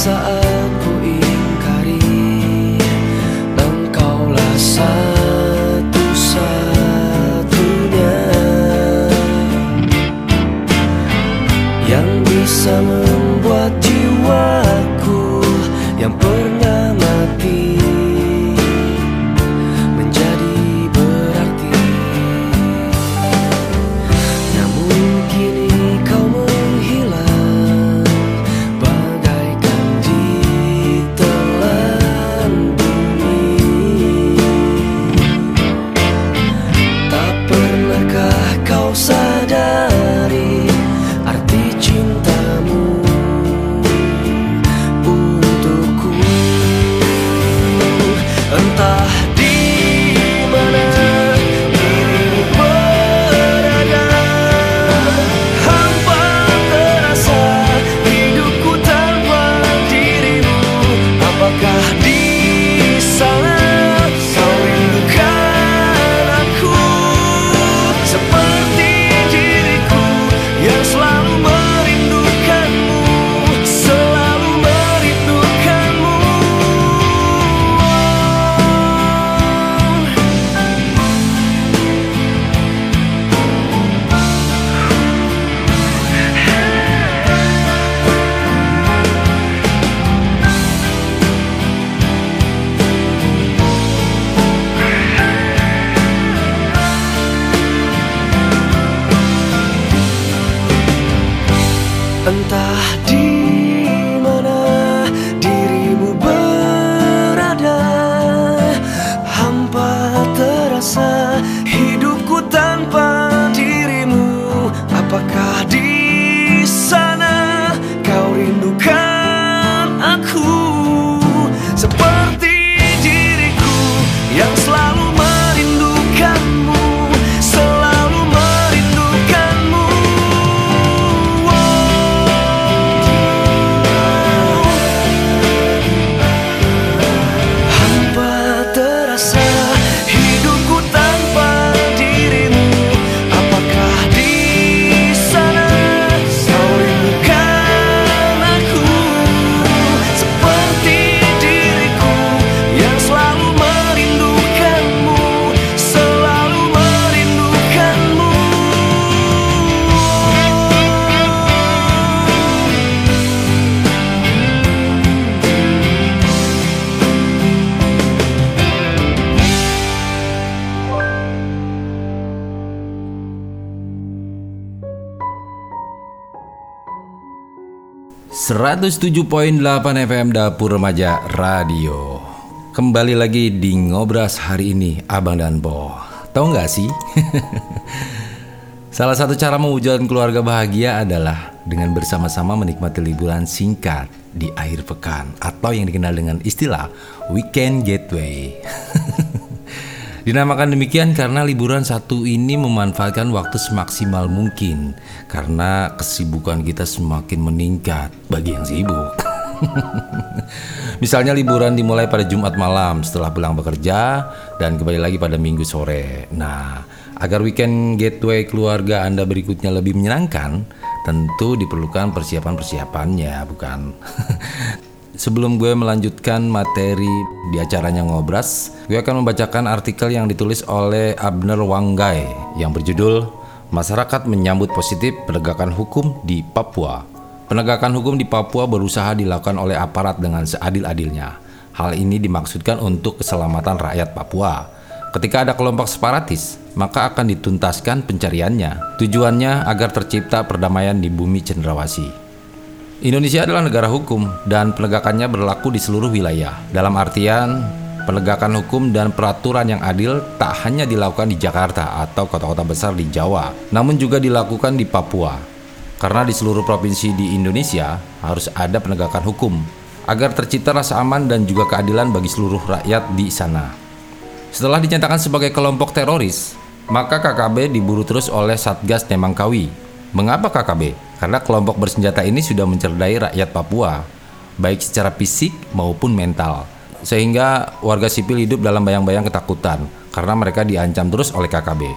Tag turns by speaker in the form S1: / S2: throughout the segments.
S1: bisa tanta
S2: .8 FM Dapur Remaja Radio Kembali lagi di Ngobras hari ini Abang dan Bo Tahu nggak sih? Salah satu cara mewujudkan keluarga bahagia adalah dengan bersama-sama menikmati liburan singkat di akhir pekan atau yang dikenal dengan istilah weekend getaway. Dinamakan demikian karena liburan satu ini memanfaatkan waktu semaksimal mungkin karena kesibukan kita semakin meningkat bagi yang sibuk. Misalnya liburan dimulai pada Jumat malam setelah pulang bekerja dan kembali lagi pada Minggu sore. Nah, agar weekend getaway keluarga Anda berikutnya lebih menyenangkan, Tentu diperlukan persiapan-persiapannya, bukan? Sebelum gue melanjutkan materi di acaranya Ngobras, gue akan membacakan artikel yang ditulis oleh Abner Wanggai yang berjudul Masyarakat Menyambut Positif Penegakan Hukum di Papua. Penegakan hukum di Papua berusaha dilakukan oleh aparat dengan seadil-adilnya. Hal ini dimaksudkan untuk keselamatan rakyat Papua. Ketika ada kelompok separatis, maka akan dituntaskan pencariannya. Tujuannya agar tercipta perdamaian di bumi cendrawasi. Indonesia adalah negara hukum dan penegakannya berlaku di seluruh wilayah. Dalam artian, penegakan hukum dan peraturan yang adil tak hanya dilakukan di Jakarta atau kota-kota besar di Jawa, namun juga dilakukan di Papua. Karena di seluruh provinsi di Indonesia harus ada penegakan hukum agar tercipta rasa aman dan juga keadilan bagi seluruh rakyat di sana. Setelah dinyatakan sebagai kelompok teroris, maka KKB diburu terus oleh Satgas Nemangkawi. Mengapa KKB? Karena kelompok bersenjata ini sudah mencerdai rakyat Papua, baik secara fisik maupun mental. Sehingga warga sipil hidup dalam bayang-bayang ketakutan karena mereka diancam terus oleh KKB.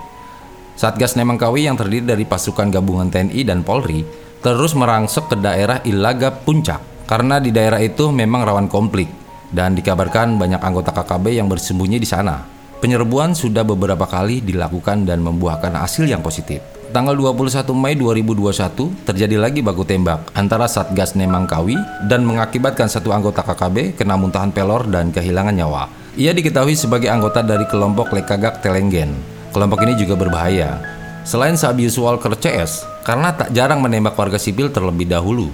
S2: Satgas Nemangkawi yang terdiri dari pasukan gabungan TNI dan Polri terus merangsek ke daerah Ilaga Puncak karena di daerah itu memang rawan konflik dan dikabarkan banyak anggota KKB yang bersembunyi di sana. Penyerbuan sudah beberapa kali dilakukan dan membuahkan hasil yang positif. Tanggal 21 Mei 2021 terjadi lagi baku tembak antara Satgas Nemangkawi dan mengakibatkan satu anggota KKB kena muntahan pelor dan kehilangan nyawa. Ia diketahui sebagai anggota dari kelompok Lekagak Telenggen. Kelompok ini juga berbahaya. Selain Sabiuswal CS, karena tak jarang menembak warga sipil terlebih dahulu.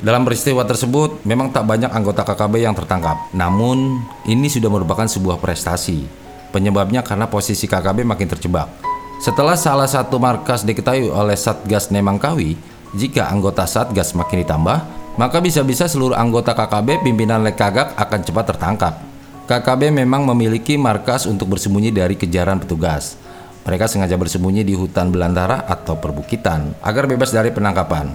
S2: Dalam peristiwa tersebut, memang tak banyak anggota KKB yang tertangkap. Namun, ini sudah merupakan sebuah prestasi. Penyebabnya karena posisi KKB makin terjebak. Setelah salah satu markas diketahui oleh Satgas Nemangkawi, jika anggota Satgas makin ditambah, maka bisa-bisa seluruh anggota KKB pimpinan Lekagak akan cepat tertangkap. KKB memang memiliki markas untuk bersembunyi dari kejaran petugas. Mereka sengaja bersembunyi di hutan belantara atau perbukitan agar bebas dari penangkapan.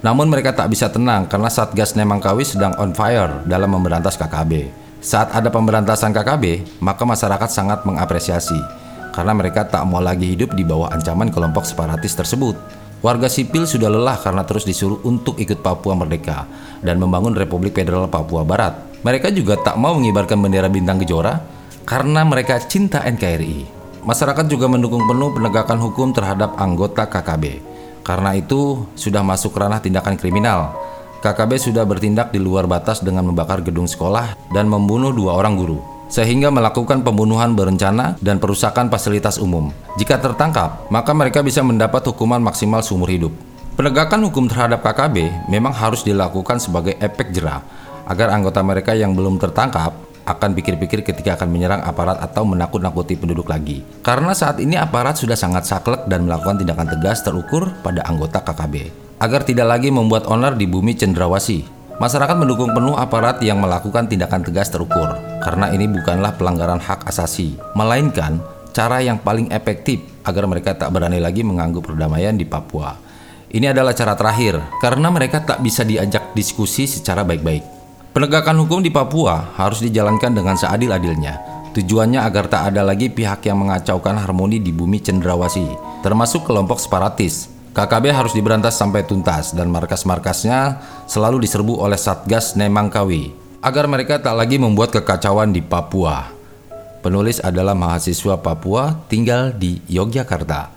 S2: Namun mereka tak bisa tenang karena Satgas Nemangkawi sedang on fire dalam memberantas KKB. Saat ada pemberantasan KKB, maka masyarakat sangat mengapresiasi karena mereka tak mau lagi hidup di bawah ancaman kelompok separatis tersebut. Warga sipil sudah lelah karena terus disuruh untuk ikut Papua Merdeka dan membangun Republik Federal Papua Barat. Mereka juga tak mau mengibarkan bendera bintang kejora karena mereka cinta NKRI. Masyarakat juga mendukung penuh penegakan hukum terhadap anggota KKB. Karena itu sudah masuk ranah tindakan kriminal. KKB sudah bertindak di luar batas dengan membakar gedung sekolah dan membunuh dua orang guru, sehingga melakukan pembunuhan berencana dan perusakan fasilitas umum. Jika tertangkap, maka mereka bisa mendapat hukuman maksimal seumur hidup. Penegakan hukum terhadap KKB memang harus dilakukan sebagai efek jerah agar anggota mereka yang belum tertangkap akan pikir-pikir ketika akan menyerang aparat atau menakut-nakuti penduduk lagi. Karena saat ini aparat sudah sangat saklek dan melakukan tindakan tegas terukur pada anggota KKB. Agar tidak lagi membuat onar di bumi cendrawasi. Masyarakat mendukung penuh aparat yang melakukan tindakan tegas terukur. Karena ini bukanlah pelanggaran hak asasi, melainkan cara yang paling efektif agar mereka tak berani lagi mengganggu perdamaian di Papua. Ini adalah cara terakhir, karena mereka tak bisa diajak diskusi secara baik-baik. Penegakan hukum di Papua harus dijalankan dengan seadil-adilnya. Tujuannya agar tak ada lagi pihak yang mengacaukan harmoni di bumi cendrawasi, termasuk kelompok separatis. KKB harus diberantas sampai tuntas dan markas-markasnya selalu diserbu oleh Satgas Nemangkawi agar mereka tak lagi membuat kekacauan di Papua. Penulis adalah mahasiswa Papua tinggal di Yogyakarta.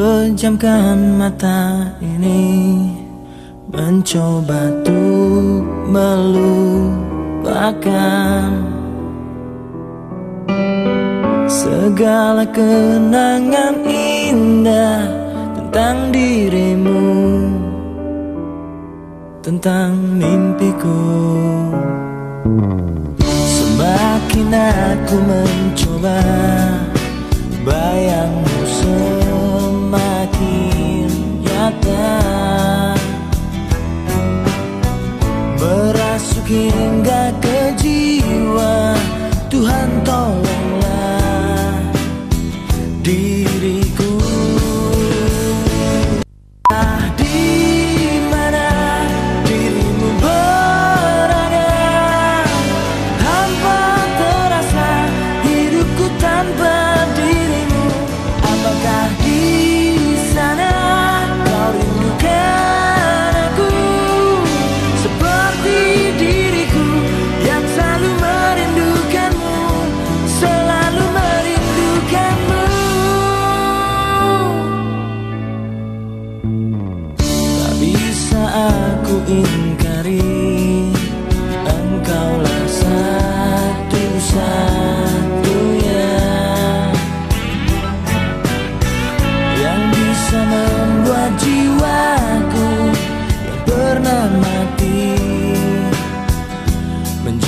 S3: Pejamkan mata ini. Mencoba tuh melupakan Segala kenangan indah Tentang dirimu Tentang mimpiku. Semakin aku mencoba Bayangmu semakin nyata Merasuk hingga ke jiwa. Tuhan tolonglah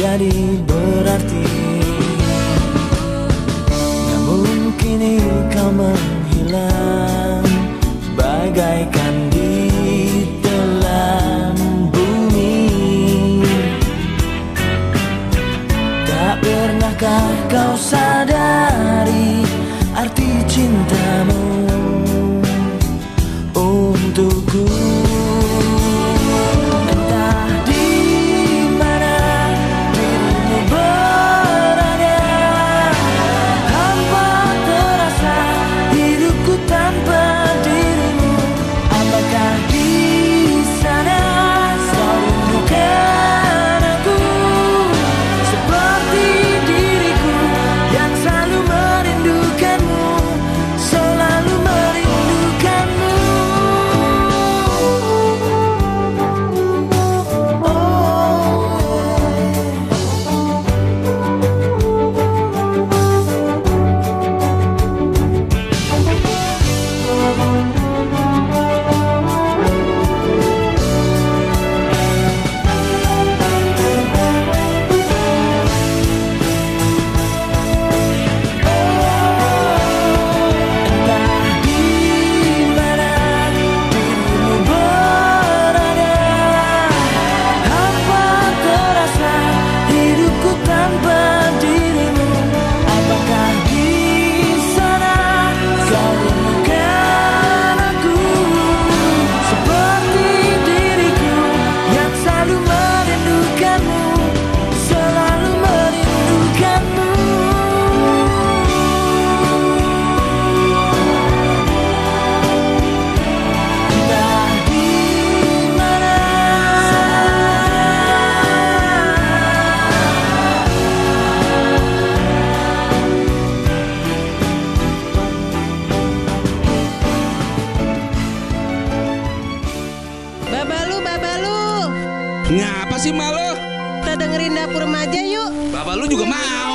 S3: menjadi berarti. Namun kini kau menghilang bagaikan
S4: Ngapa sih malu?
S5: Kita dengerin dapur remaja yuk.
S4: Bapak lu juga mau.